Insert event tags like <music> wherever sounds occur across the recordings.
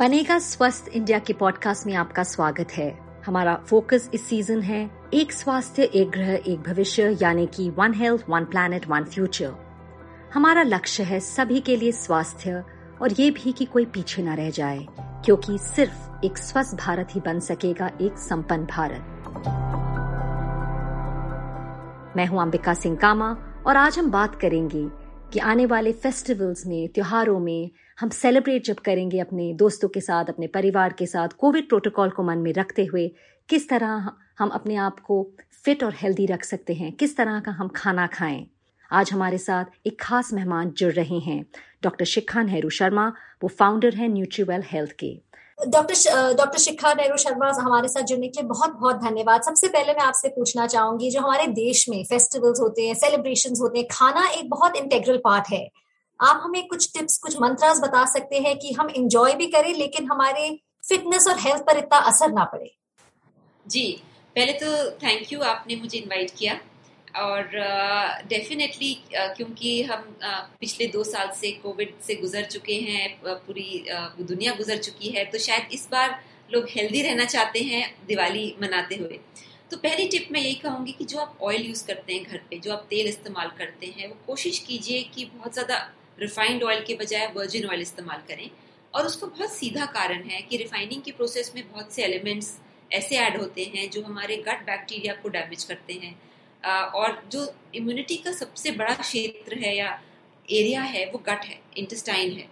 बनेगा स्वस्थ इंडिया के पॉडकास्ट में आपका स्वागत है। हमारा फोकस इस सीज़न है एक स्वास्थ्य, एक ग्रह, एक भविष्य, यानी कि one health one planet one future हमारा लक्ष्य है सभी के लिए स्वास्थ्य, और ये भी कि कोई पीछे न रह जाए, क्योंकि सिर्फ़ एक स्वस्थ भारत ही बन सकेगा एक संपन्न भारत। मैं हूँ अंबिका सिंह कामा, और आज हम बात करेंगे कि आने वाले फेस्टिवल्स में, त्योहारों में हम सेलिब्रेट जब करेंगे अपने दोस्तों के साथ, अपने परिवार के साथ कोविड प्रोटोकॉल को मन में रखते हुए, किस तरह हम अपने आप को फिट और हेल्दी रख सकते हैं? किस तरह का हम खाना खाएँ? आज हमारे साथ एक खास मेहमान जुड़ रहे हैं। डॉक्टर शिखा नेहरू शर्मा, वो फाउंडर हैं न्यूट्रीवेल हेल्थ के डॉक्टर डॉक्टर शिखा नेहरू शर्मा हमारे साथ जुड़ने के लिए बहुत बहुत धन्यवाद। सबसे पहले मैं आपसे पूछना चाहूँगी, जो हमारे देश में फेस्टिवल्स होते हैं सेलिब्रेशंस होते हैं, खाना एक बहुत इंटेग्रल पार्ट है। आप हमें कुछ टिप्स कुछ मंत्रास बता सकते हैं कि हम इंजॉय भी करें लेकिन हमारे फिटनेस और हेल्थ पर इतना असर ना पड़े। जी पहले तो थैंक यू आपने मुझे इनवाइट किया। और डेफिनेटली uh, uh, क्योंकि हम uh, पिछले दो साल से कोविड से गुजर चुके हैं पूरी दुनिया गुजर चुकी है तो शायद इस बार लोग हेल्दी रहना चाहते हैं दिवाली मनाते हुए। तो पहली टिप मैं यही कहूँगी कि जो आप ऑयल यूज़ करते हैं घर पे जो आप तेल इस्तेमाल करते हैं वो कोशिश कीजिए कि बहुत ज़्यादा रिफाइंड ऑयल के बजाय वर्जिन ऑयल इस्तेमाल करें। और उसका बहुत सीधा कारण है कि रिफाइनिंग के प्रोसेस में बहुत से एलिमेंट्स ऐसे ऐड होते हैं जो हमारे गट बैक्टीरिया को डैमेज करते हैं। और जो इम्यूनिटी का सबसे बड़ा क्षेत्र है या एरिया है, वो गट है इंटेस्टाइन है।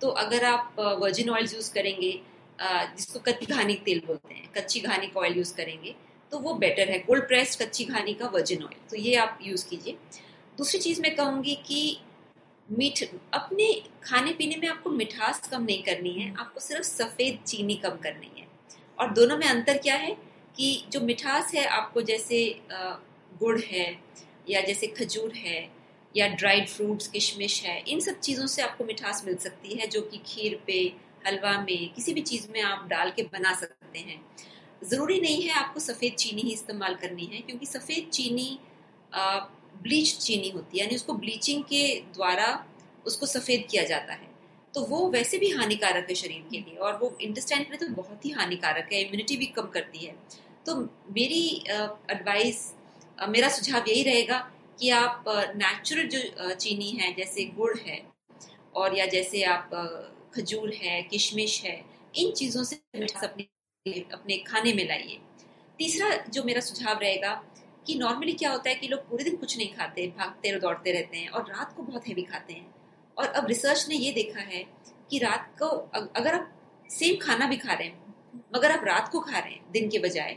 तो अगर आप वर्जिन ऑयल यूज़ करेंगे जिसको कच्ची घानी तेल बोलते हैं, कच्ची घानी का ऑयल यूज़ करेंगे तो वो बेटर है। कोल्ड प्रेस्ड कच्ची घानी का वर्जिन ऑयल तो ये आप यूज़ कीजिए। दूसरी चीज़ मैं कहूँगी कि मीठ, अपने खाने पीने में आपको मिठास कम नहीं करनी है, आपको सिर्फ़ सफ़ेद चीनी कम करनी है। और दोनों में अंतर क्या है कि जो मिठास है, आपको जैसे गुड़ है या जैसे खजूर है या ड्राइड फ्रूट्स किशमिश है, इन सब चीज़ों से आपको मिठास मिल सकती है, जो कि खीर पे, हलवा में, किसी भी चीज़ में आप डाल के बना सकते हैं। ज़रूरी नहीं है आपको सफ़ेद चीनी ही इस्तेमाल करनी है, क्योंकि सफ़ेद चीनी ब्लीच चीनी होती है, यानी उसको ब्लीचिंग के द्वारा उसको सफ़ेद किया जाता है। तो वो वैसे भी हानिकारक है शरीर के लिए, और वो इंटेस्टाइन के लिए तो बहुत ही हानिकारक है इम्यूनिटी भी कम करती है। तो मेरी एडवाइस मेरा सुझाव यही रहेगा कि आप नेचुरल जो चीनी है, जैसे गुड़ है, और या जैसे आप खजूर है, किशमिश है, इन चीज़ों से अपने अपने खाने में लाइए। तीसरा जो मेरा सुझाव रहेगा कि नॉर्मली क्या होता है कि लोग पूरे दिन कुछ नहीं खाते, भागते और दौड़ते रहते हैं और रात को बहुत हैवी खाते हैं। और अब रिसर्च ने ये देखा है कि रात को अगर आप सेम खाना भी खा रहे हैं, मगर आप रात को खा रहे हैं दिन के बजाय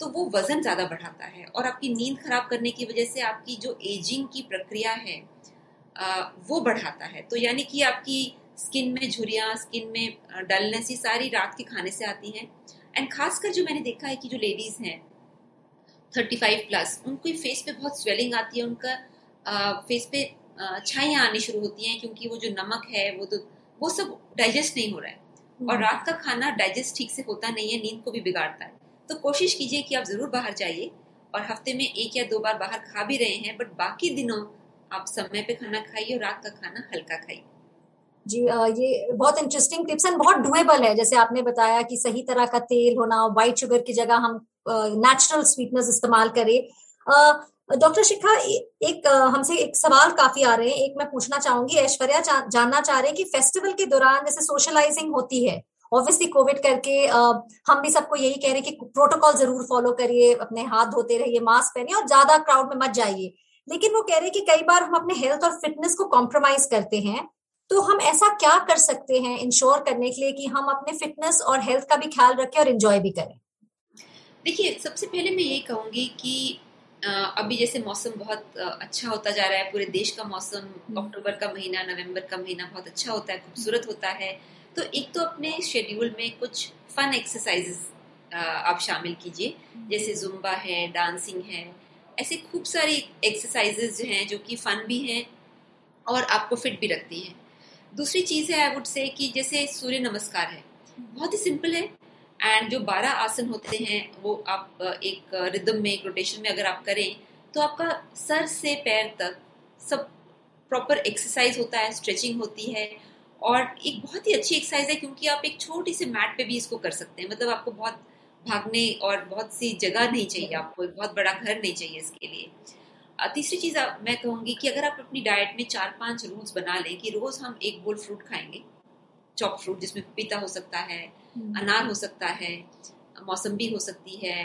तो वो वज़न ज़्यादा बढ़ाता है और आपकी नींद खराब करने की वजह से आपकी जो एजिंग की प्रक्रिया है वो बढ़ाता है। तो यानी कि आपकी स्किन में झुरियाँ स्किन में डलनेस ये सारी रात के खाने से आती हैं। एंड खासकर जो मैंने देखा है कि जो लेडीज़ हैं थर्टी फाइव प्लस उनकी फेस पे बहुत स्वेलिंग आती है उनका आ, फेस पे छाइयाँ आनी शुरू होती हैं क्योंकि वो जो नमक है वो तो वो सब डाइजेस्ट नहीं हो रहा है। और हम्म। रात का खाना डाइजेस्ट ठीक से होता नहीं है नींद को भी बिगाड़ता है। तो कोशिश कीजिए कि आप ज़रूर बाहर जाइए और हफ़्ते में एक या दो बार बाहर खा भी रहे हैं बट बाकी दिनों आप समय पे खाना खाइए और रात का खाना हल्का खाइए। जी ये बहुत इंटरेस्टिंग टिप्स एंड बहुत डुएबल है। जैसे आपने बताया कि सही तरह का तेल होना व्हाइट शुगर की जगह हम नेचुरल स्वीटनेस इस्तेमाल करें। डॉक्टर शिखा एक हमसे एक सवाल काफ़ी आ रहे हैं। एक मैं पूछना चाहूँगी, ऐश्वर्या जानना चाह रहे हैं कि फेस्टिवल के दौरान जैसे सोशलाइजिंग होती है ऑब्वियसली कोविड करके हम भी सबको यही कह रहे हैं कि प्रोटोकॉल ज़रूर फॉलो करिए, अपने हाथ धोते रहिए मास्क पहनिए और ज़्यादा क्राउड में मत जाइए। लेकिन वो कह रहे हैं कि कई बार हम अपने हेल्थ और फिटनेस को कॉम्प्रोमाइज करते हैं तो हम ऐसा क्या कर सकते हैं इंश्योर करने के लिए कि हम अपने फिटनेस और हेल्थ का भी ख्याल रखें और इंजॉय भी करें? देखिए सबसे पहले मैं ये कहूँगी कि अभी जैसे मौसम बहुत अच्छा होता जा रहा है पूरे देश का मौसम हम्म। अक्टूबर का महीना नवंबर का महीना बहुत अच्छा होता है खूबसूरत होता है। तो एक तो अपने शेड्यूल में कुछ फन एक्सरसाइजेस आप शामिल कीजिए। जैसे जुम्बा है डांसिंग है ऐसे खूब सारी एक्सरसाइजेस जो हैं जो कि फन भी हैं और आपको फिट भी रखती हैं। दूसरी चीज़ है आई वुड से कि जैसे सूर्य नमस्कार है बहुत ही सिंपल है एंड जो बारह आसन होते हैं, वो आप, एक रिदम में, एक रोटेशन में अगर आप करें तो आपका सर से पैर तक सब प्रॉपर एक्सरसाइज होता है स्ट्रेचिंग होती है और एक बहुत ही अच्छी एक्सरसाइज है, क्योंकि आप एक छोटी सी मैट पे भी इसको कर सकते हैं मतलब आपको बहुत भागने और बहुत सी जगह नहीं चाहिए आपको, एक बहुत बड़ा घर नहीं चाहिए इसके लिए तीसरी चीज़ मैं कहूँगी कि अगर आप अपनी डाइट में चार पाँच रूल्स बना लें कि रोज हम एक बोल फ्रूट खाएँगे चॉप फ्रूट जिसमें पपीता हो सकता है। अनार हो सकता है मौसम्बी हो सकती है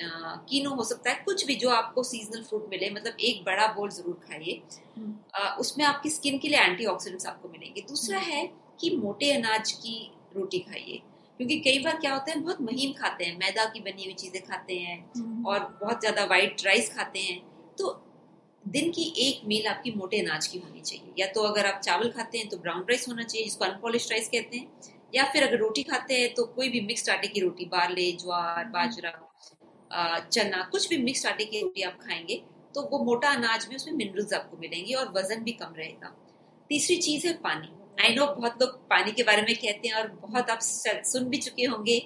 कीनो हो सकता है कुछ भी जो आपको सीजनल फ्रूट मिले मतलब एक बड़ा बोल ज़रूर खाइए। हम्म। उसमें आपकी स्किन के लिए एंटीऑक्सीडेंट्स आपको मिलेंगे। दूसरा हम्म। है कि मोटे अनाज की रोटी खाइए क्योंकि कई बार क्या होता है बहुत महीन खाते हैं मैदा की बनी हुई चीज़ें खाते हैं और बहुत ज़्यादा वाइट राइस खाते हैं। तो दिन की एक मील आपकी मोटे अनाज की होनी चाहिए। या तो अगर आप चावल खाते हैं तो ब्राउन राइस होना चाहिए जिसको अनपॉलिश राइस कहते हैं। या फिर अगर रोटी खाते हैं तो कोई भी मिक्स आटे की रोटी बारले ज्वार बाजरा चना कुछ भी मिक्स आटे की रोटी आप खाएँगे तो वो मोटा अनाज में उसमें मिनरल्स आपको मिलेंगे और वज़न भी कम रहेगा। तीसरी चीज़ है पानी। आई नो बहुत लोग पानी के बारे में कहते हैं और बहुत आप सुन भी चुके होंगे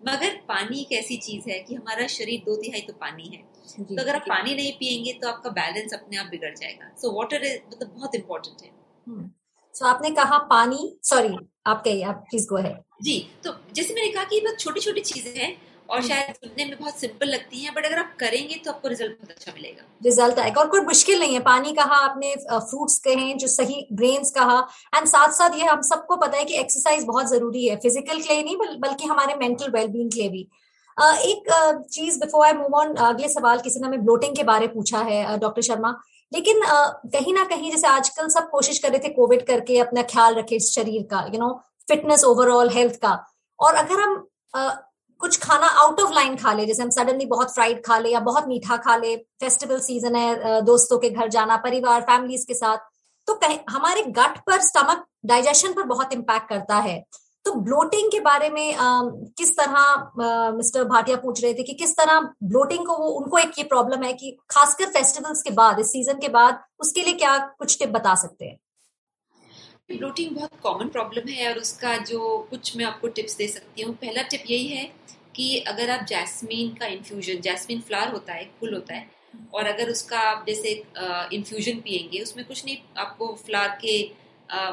मगर पानी एक ऐसी चीज़ है कि हमारा शरीर दो तिहाई तो पानी है। तो अगर आप पानी नहीं पियेंगे तो आपका बैलेंस अपने आप बिगड़ जाएगा। सो वाटर मतलब बहुत इंपॉर्टेंट है। सो so, आपने कहा पानी सॉरी आप कहिए आप प्लीज़ गो है जी तो जैसे मैंने कहा कि बहुत छोटी छोटी चीज़ें हैं और हम्म। शायद सुनने में बहुत सिंपल लगती हैं बट अगर आप करेंगे तो आपको रिज़ल्ट बहुत अच्छा मिलेगा। रिज़ल्ट आएगा। और कोई मुश्किल नहीं है। पानी कहा आपने फ्रूट्स कहे जो सही ग्रेन्स कहा। एंड साथ साथ ये हम सबको पता है कि एक्सरसाइज बहुत ज़रूरी है। फ़िज़िकल के लिए नहीं बल, बल्कि हमारे मेंटल वेलबींग के लिए भी एक चीज़ बिफोर आई मूव ऑन अगले सवाल किसी ने हमें ब्लोटिंग के बारे पूछा है डॉक्टर शर्मा। लेकिन कहीं ना कहीं जैसे आजकल सब कोशिश कर रहे थे कोविड करके अपना ख्याल रखे शरीर का you know fitness overall health का। और अगर हम कुछ खाना आउट ऑफ़ लाइन खा ले, जैसे हम सडनली बहुत फ्राइड खा ले या बहुत मीठा खा ले फेस्टिवल सीज़न है दोस्तों के घर जाना, परिवार फैमिलीज़ के साथ तो हमारे गट पर स्टमक डाइजेशन पर बहुत इम्पैक्ट करता है। तो ब्लोटिंग के बारे में आ, किस तरह मिस्टर भाटिया पूछ रहे थे कि किस तरह ब्लोटिंग को वो उनको एक ये प्रॉब्लम है कि खासकर फेस्टिवल्स के बाद इस सीज़न के बाद उसके लिए क्या कुछ टिप बता सकते हैं? ब्लोटिंग बहुत कॉमन प्रॉब्लम है और उसका जो कुछ मैं आपको टिप्स दे सकती हूँ। पहला टिप यही है कि अगर आप जैस्मीन का इन्फ्यूजन जैस्मीन फ्लावर होता है फूल होता है और अगर उसका आप जैसे इन्फ्यूजन पियेंगे उसमें कुछ नहीं आपको फ्लावर के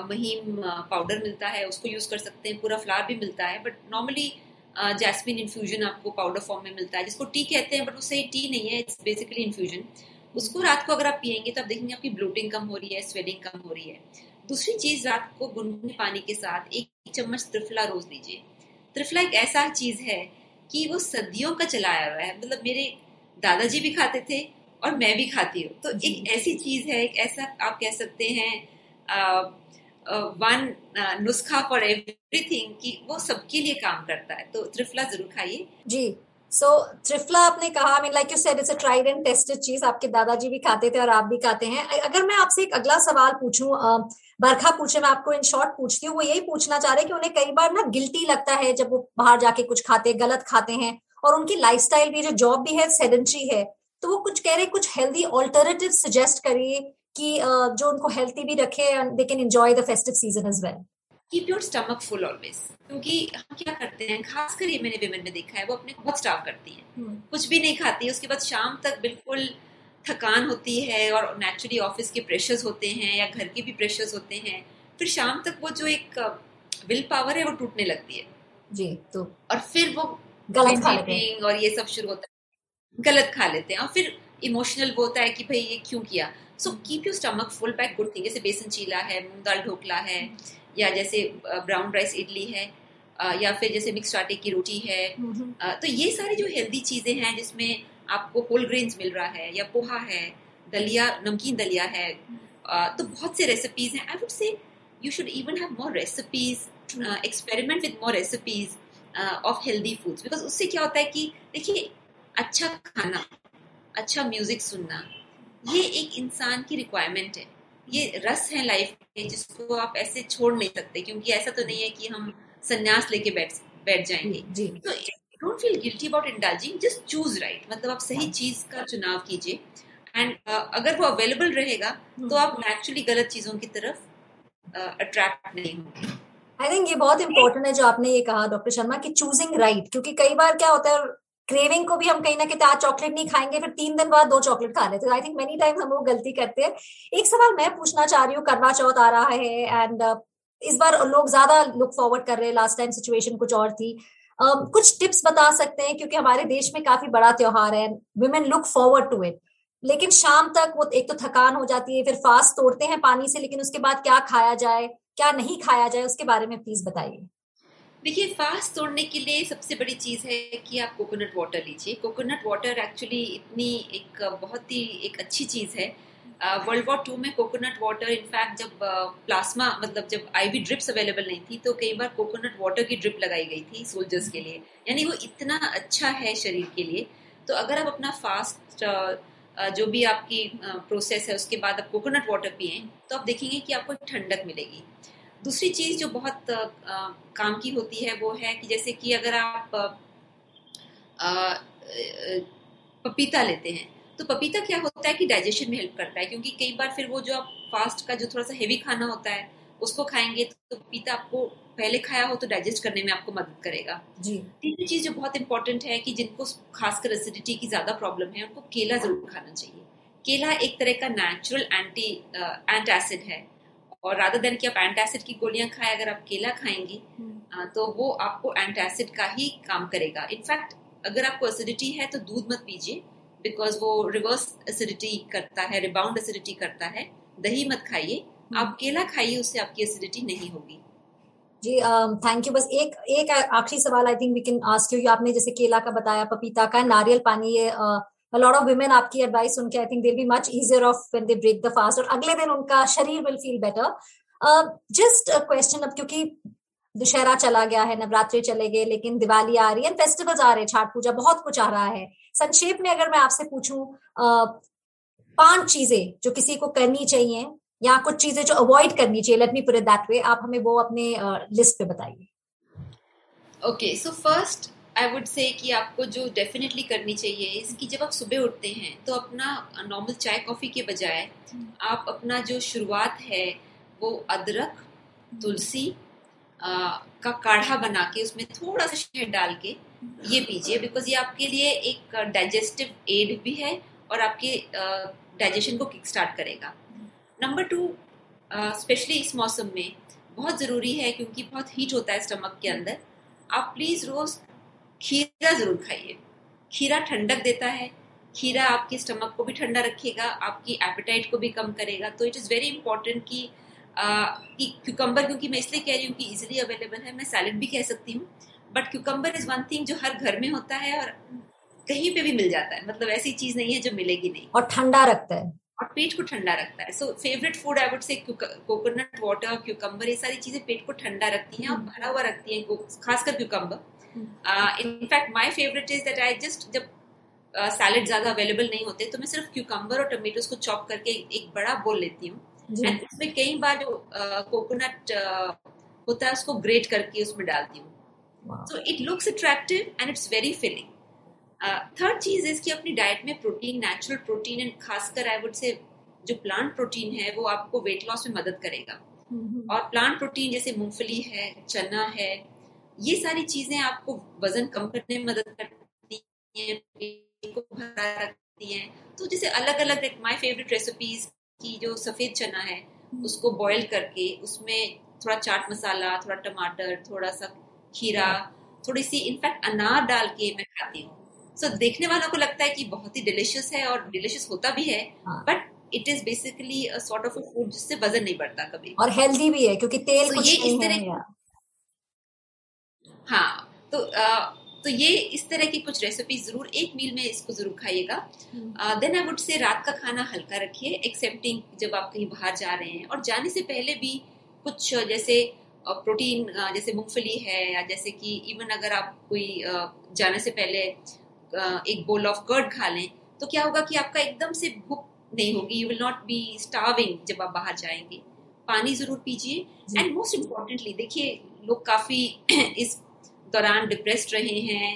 महीम पाउडर मिलता है उसको यूज़ कर सकते हैं पूरा फ्लावर भी मिलता है बट नॉर्मली जैस्मिन इन्फ्यूजन आपको पाउडर फॉर्म में मिलता है जिसको टी कहते हैं बट उससे टी नहीं है इट्स बेसिकली इन्फ्यूजन उसको रात को अगर आप पियेंगे तो आप देखेंगे आपकी ब्लोटिंग कम हो रही है स्वेलिंग कम हो रही है. दूसरी चीज़ रात को गुनगुने पानी के साथ एक चम्मच त्रिफला रोज लीजिए. त्रिफला एक ऐसा चीज़ है कि वो सदियों का चलाया हुआ है मतलब मेरे दादाजी भी खाते थे और मैं भी खाती हूँ. तो एक ऐसी चीज़ है एक ऐसा आप कह सकते हैं वन नुस्खा फॉर एवरीथिंग कि वो सबके लिए काम करता है। तो त्रिफला ज़रूर खाइए। जी। सो so, त्रिफला आपने कहा mean like you said it's a tried and tested चीज़ आपके दादाजी भी खाते थे और आप भी खाते हैं। अगर मैं आपसे एक अगला सवाल पूछूँ बरखा पूछे मैं आपको इन शॉर्ट पूछती हूँ वो यही पूछना चाह रहे हैं कि उन्हें कई बार ना गिल्टी लगता है जब वो बाहर जाके कुछ खाते गलत खाते हैं और उनकी लाइफस्टाइल भी जो जॉब भी है सेडेंट्री है। तो वो कुछ कह रहे कुछ हेल्दी ऑल्टरनेटिव सजेस्ट करिए कि जो उनको हेल्थी भी रखे and they can enjoy the festive season as well keep your stomach full always क्योंकि हम क्या करते हैं खासकर ये मैंने विमेन में देखा है वो अपने बहुत स्टाफ करती हैं। hmm. कुछ भी नहीं खाती उसके बाद शाम तक बिल्कुल थकान होती है और नेचुरली ऑफ़िस के प्रेशर्स होते हैं या घर के भी प्रेशर्स होते हैं फिर शाम तक वो जो एक विल पावर है वो टूटने लगती है। जी तो और फिर वो गलत खा लेते हैं। और ये सब शुरू होता है गलत खा लेते हैं। और फिर इमोशनल वो होता है कि भाई ये क्यों किया? So keep your stomach full back good thing जैसे बेसन चीला है मूंग दाल ढोकला है या जैसे ब्राउन राइस इडली है या फिर जैसे मिक्स आटे की रोटी है तो ये सारी जो हेल्दी चीज़ें हैं जिसमें आपको होल ग्रेन्स मिल रहा है या पोहा है दलिया नमकीन दलिया है तो बहुत से रेसिपीज़ हैं। I would say you should even have more recipes experiment with more recipes of healthy foods because उससे क्या होता है कि देखिए अच्छा खाना अच्छा म्यूज़िक सुनना ये एक इंसान की रिक्वायरमेंट है। ये रस है लाइफ के जिसको आप ऐसे छोड़ नहीं सकते क्योंकि ऐसा तो नहीं है कि हम संन्यास लेके बैठ बैठ जाएँगे। जी। तो don't feel guilty about indulging just choose right मतलब आप सही चीज़ का चुनाव कीजिए। एंड uh, अगर वो अवेलेबल रहेगा तो आप नेचुरली गलत चीज़ों की तरफ़ अट्रैक्ट uh, नहीं होंगे। आई थिंक ये बहुत इंपॉर्टेंट है जो आपने ये कहा डॉक्टर शर्मा कि चूजिंग राइट right, क्योंकि कई बार क्या होता है क्रेविंग को भी हम कहीं ना कहीं आज चॉकलेट नहीं खाएँगे फिर तीन दिन बाद दो चॉकलेट खा लेते आई थिंक मेनी टाइम्स हम लोग गलती करते हैं। एक सवाल मैं पूछना चाह रही हूँ करवा चौथ आ रहा है एंड uh, इस बार लोग ज़्यादा लुक फॉरवर्ड कर रहे हैं। लास्ट टाइम सिचुएशन कुछ और थी। Uh, कुछ टिप्स बता सकते हैं क्योंकि हमारे देश में काफ़ी बड़ा त्योहार है women look forward to it लेकिन शाम तक वो एक तो थकान हो जाती है फिर फास्ट तोड़ते हैं पानी से लेकिन उसके बाद क्या खाया जाए क्या नहीं खाया जाए उसके बारे में प्लीज़ बताइए। देखिए, फास्ट तोड़ने के लिए सबसे बड़ी चीज़ है कि आप कोकोनट वाटर लीजिए। कोकोनट वाटर एक्चुअली इतनी एक बहुत ही एक अच्छी चीज़ है। वर्ल्ड वॉर टू में कोकोनट वाटर इनफैक्ट जब प्लाज्मा मतलब जब आईवी ड्रिप्स अवेलेबल नहीं थी तो कई बार कोकोनट वाटर की ड्रिप लगाई गई थी सोल्जर्स के लिए। यानी वो इतना अच्छा है शरीर के लिए। तो अगर आप अपना फास्ट जो भी आपकी प्रोसेस है, उसके बाद आप कोकोनट वाटर पिए तो आप देखेंगे कि आपको ठंडक मिलेगी। दूसरी चीज़ जो बहुत आ, काम की होती है वो है कि जैसे कि अगर आप आ, पपीता लेते हैं तो पपीता क्या होता है कि डाइजेशन में हेल्प करता है क्योंकि कई बार फिर वो जो आप फास्ट का जो थोड़ा सा हेवी खाना होता है उसको खाएँगे तो पपीता आपको पहले खाया हो तो डाइजेस्ट करने में आपको मदद करेगा। जी। तीसरी चीज़ जो बहुत इंपॉर्टेंट है कि जिनको खासकर एसिडिटी की ज़्यादा प्रॉब्लम है उनको केला ज़रूर खाना चाहिए। केला एक तरह का नेचुरल एंटी एंट एसिड है। और राधा देन कि आप एंटासिड की गोलियाँ खाएँ अगर आप केला खाएँगी हम्म। तो वो आपको एंटासिड का ही काम करेगा। इनफैक्ट अगर आपको एसिडिटी है तो दूध मत पीजिए बिकॉज़ वो रिवर्स एसिडिटी करता है रिबाउंड एसिडिटी करता है। दही मत खाइए। हम्म। आप केला खाइए उससे आपकी एसिडिटी नहीं होगी। जी थैंक यू बस एक एक आखिरी सवाल I think we can ask you आपने जैसे केला का बताया पपीता का नारियल पानी ये uh, a lot of women आपकी एडवाइस सुन के I think they be much easier off when they break the fast और अगले दिन उनका शरीर will feel better just question अब क्योंकि दुशहरा चला गया है नवरात्रि चले गए लेकिन दिवाली आ रही है फेस्टिवल्स आ रहे हैं छठ पूजा बहुत कुछ आ रहा है। संक्षेप में अगर मैं आपसे पूछूँ uh, पाँच चीज़ें जो किसी को करनी चाहिए या कुछ चीज़ें जो अवॉइड करनी चाहिए let me put that way आप हमें वो अपने लिस्ट uh, पे बताइए। Okay so first I would say कि आपको जो डेफिनेटली करनी चाहिए इसकी जब आप सुबह उठते हैं तो अपना नॉर्मल चाय कॉफ़ी के बजाय आप अपना जो शुरुआत है वो अदरक तुलसी आ, का काढ़ा बना के उसमें थोड़ा सा शहद डाल के ये पीजिए बिकॉज़ ये आपके लिए एक डाइजेस्टिव एड भी है और आपके डाइजेशन को किक स्टार्ट करेगा नंबर टू स्पेशली इस मौसम में बहुत ज़रूरी है क्योंकि बहुत हीट होता है स्टमक के अंदर। आप प्लीज़ रोज़ खीरा ज़रूर खाइए। खीरा ठंडक देता है। खीरा आपके स्टमक को भी ठंडा रखेगा आपकी एपेटाइट को भी कम करेगा। तो इट इज़ वेरी इंपॉर्टेंट कि क्यूकम्बर क्योंकि मैं इसलिए कह रही हूँ कि इजिली अवेलेबल है। मैं सैलड भी कह सकती हूँ। But cucumber is one thing जो हर घर में होता है और कहीं पे भी मिल जाता है। मतलब ऐसी चीज़ नहीं है जो मिलेगी नहीं। और ठंडा रखता है। और पेट को ठंडा रखता है। So favourite food I would say coconut water cucumber ये सारी चीज़ें पेट को ठंडा रखती हैं और हम्म। भरा हुआ रखती हैं। खासकर cucumber in fact my favourite is that I just जब सैलड uh, ज़्यादा अवेलेबल नहीं होते तो मैं सिर्फ़ क्यूकम्बर और टमेटोज को चॉप करके एक बड़ा बोल लेती हूँ। एंड उसमें कई बार जो कोकोनट uh, uh, होता है उसको ग्रेट करके उसमें डालती हूँ। So it looks attractive and it's very filling third चीज़ इसकी अपनी डाइट में प्रोटीन नेचुरल प्रोटीन एंड खासकर आई वुड से जो प्लांट प्रोटीन है वो आपको वेट लॉस में मदद करेगा। mm-hmm. और प्लांट प्रोटीन जैसे मूंगफली है चना है ये सारी चीज़ें आपको वज़न कम करने में मदद करती हैं को भरा रखती हैं। तो जैसे अलग अलग माय फेवरेट रेसिपीज़ की जो सफ़ेद चना है उसको बॉईल करके उसमें थोड़ा चाट मसाला थोड़ा टमाटर थोड़ा सा खीरा थोड़ी सी इनफैक्ट अनार डाल के मैं खाती हूँ। सो so, देखने वालों को लगता है कि बहुत ही डिलिशियस है और डिलिशियस होता भी है but it is basically sort of food जिससे वज़न नहीं बढ़ता कभी। और हेल्दी भी है क्योंकि तेल so, कुछ ये इस तरह हाँ तो आ, तो ये इस तरह की कुछ रेसिपी ज़रूर एक मील में इसको ज़रूर खाइएगा। देन आई वुड से रात का खाना हल्का रखिए एक्सेप्टिंग जब आप कहीं बाहर जा रहे हैं। और जाने से पहले भी कुछ जैसे प्रोटीन जैसे मूंगफली है या जैसे कि इवन अगर आप कोई जाने से पहले एक बोल ऑफ़ कर्ड खा लें तो क्या होगा कि आपका एकदम से भूख नहीं होगी you will not be starving जब आप बाहर जाएँगे। पानी ज़रूर पीजिए। एंड मोस्ट इम्पोर्टेंटली देखिए लोग काफ़ी <clears throat> इस दौरान डिप्रेस्ड रहे हैं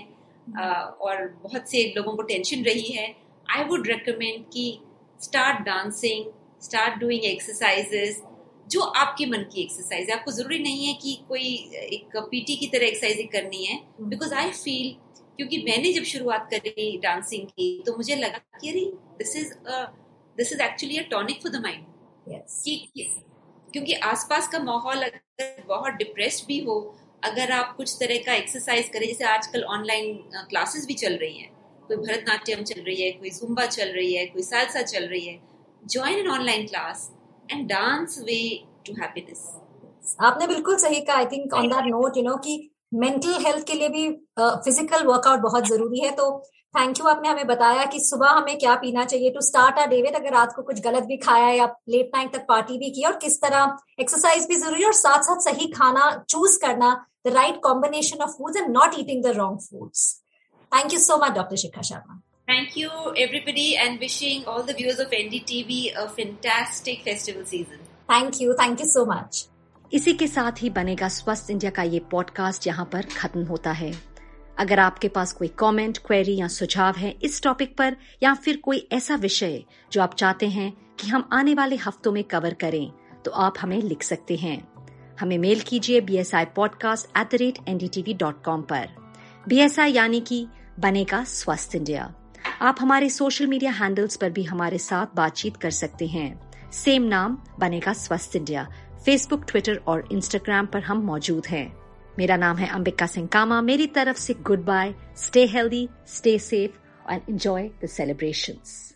और बहुत से लोगों को टेंशन रही है आई वुड रिकमेंड कि start dancing start doing exercises जो आपके मन की एक्सरसाइज है। आपको ज़रूरी नहीं है कि कोई एक पीटी की तरह एक्सरसाइज करनी है बिकॉज़ आई फील क्योंकि मैंने जब शुरुआत करी डांसिंग की तो मुझे लगा कि अरे this is this is actually a tonic for the mind क्योंकि आसपास का माहौल अगर बहुत डिप्रेस्ड भी हो अगर आप कुछ तरह का एक्सरसाइज करें जैसे आजकल ऑनलाइन क्लासेस भी चल रही हैं। कोई भरतनाट्यम चल रही है कोई जुम्बा चल रही है कोई सालसा चल रही है। Join an online class and dance way to happiness आपने बिल्कुल सही कहा। I think on that note you know कि मेंटल हेल्थ के लिए भी फ़िज़िकल uh, वर्कआउट बहुत ज़रूरी है। तो थैंक यू आपने हमें बताया कि सुबह हमें क्या पीना चाहिए। To start our day with अगर रात को कुछ गलत भी खाया या लेट नाइट तक पार्टी भी की और किस तरह एक्सरसाइज भी ज़रूरी है और साथ साथ सही खाना चूज़ करना the right combination of foods and not eating the wrong foods thank you so much doctor Shikha Sharma Thank you, everybody, and wishing all the viewers of NDTV a fantastic festival season. Thank you. Thank you so much. इसी के साथ ही बनेगा स्वस्थ India का ये podcast यहाँ पर खत्म होता है अगर आपके पास कोई कमेंट, क्वेरी या सुझाव है इस टॉपिक पर या फिर कोई ऐसा विषय जो आप चाहते हैं कि हम आने वाले हफ्तों में कवर करें तो आप हमें लिख सकते हैं हमें मेल कीजिए B S I podcast at the rate N D dot com पर। बी एस आई यानी कि बनेगा स्वस्थ इंडिया। आप हमारे सोशल मीडिया हैंडल्स पर भी हमारे साथ बातचीत कर सकते हैं। सेम नाम, बनेगा स्वस्थ इंडिया। फेसबुक ट्विटर और इंस्टाग्राम पर हम मौजूद हैं। मेरा नाम है अंबिका सिंह कामा मेरी तरफ़ से good bye stay healthy stay safe and enjoy the celebrations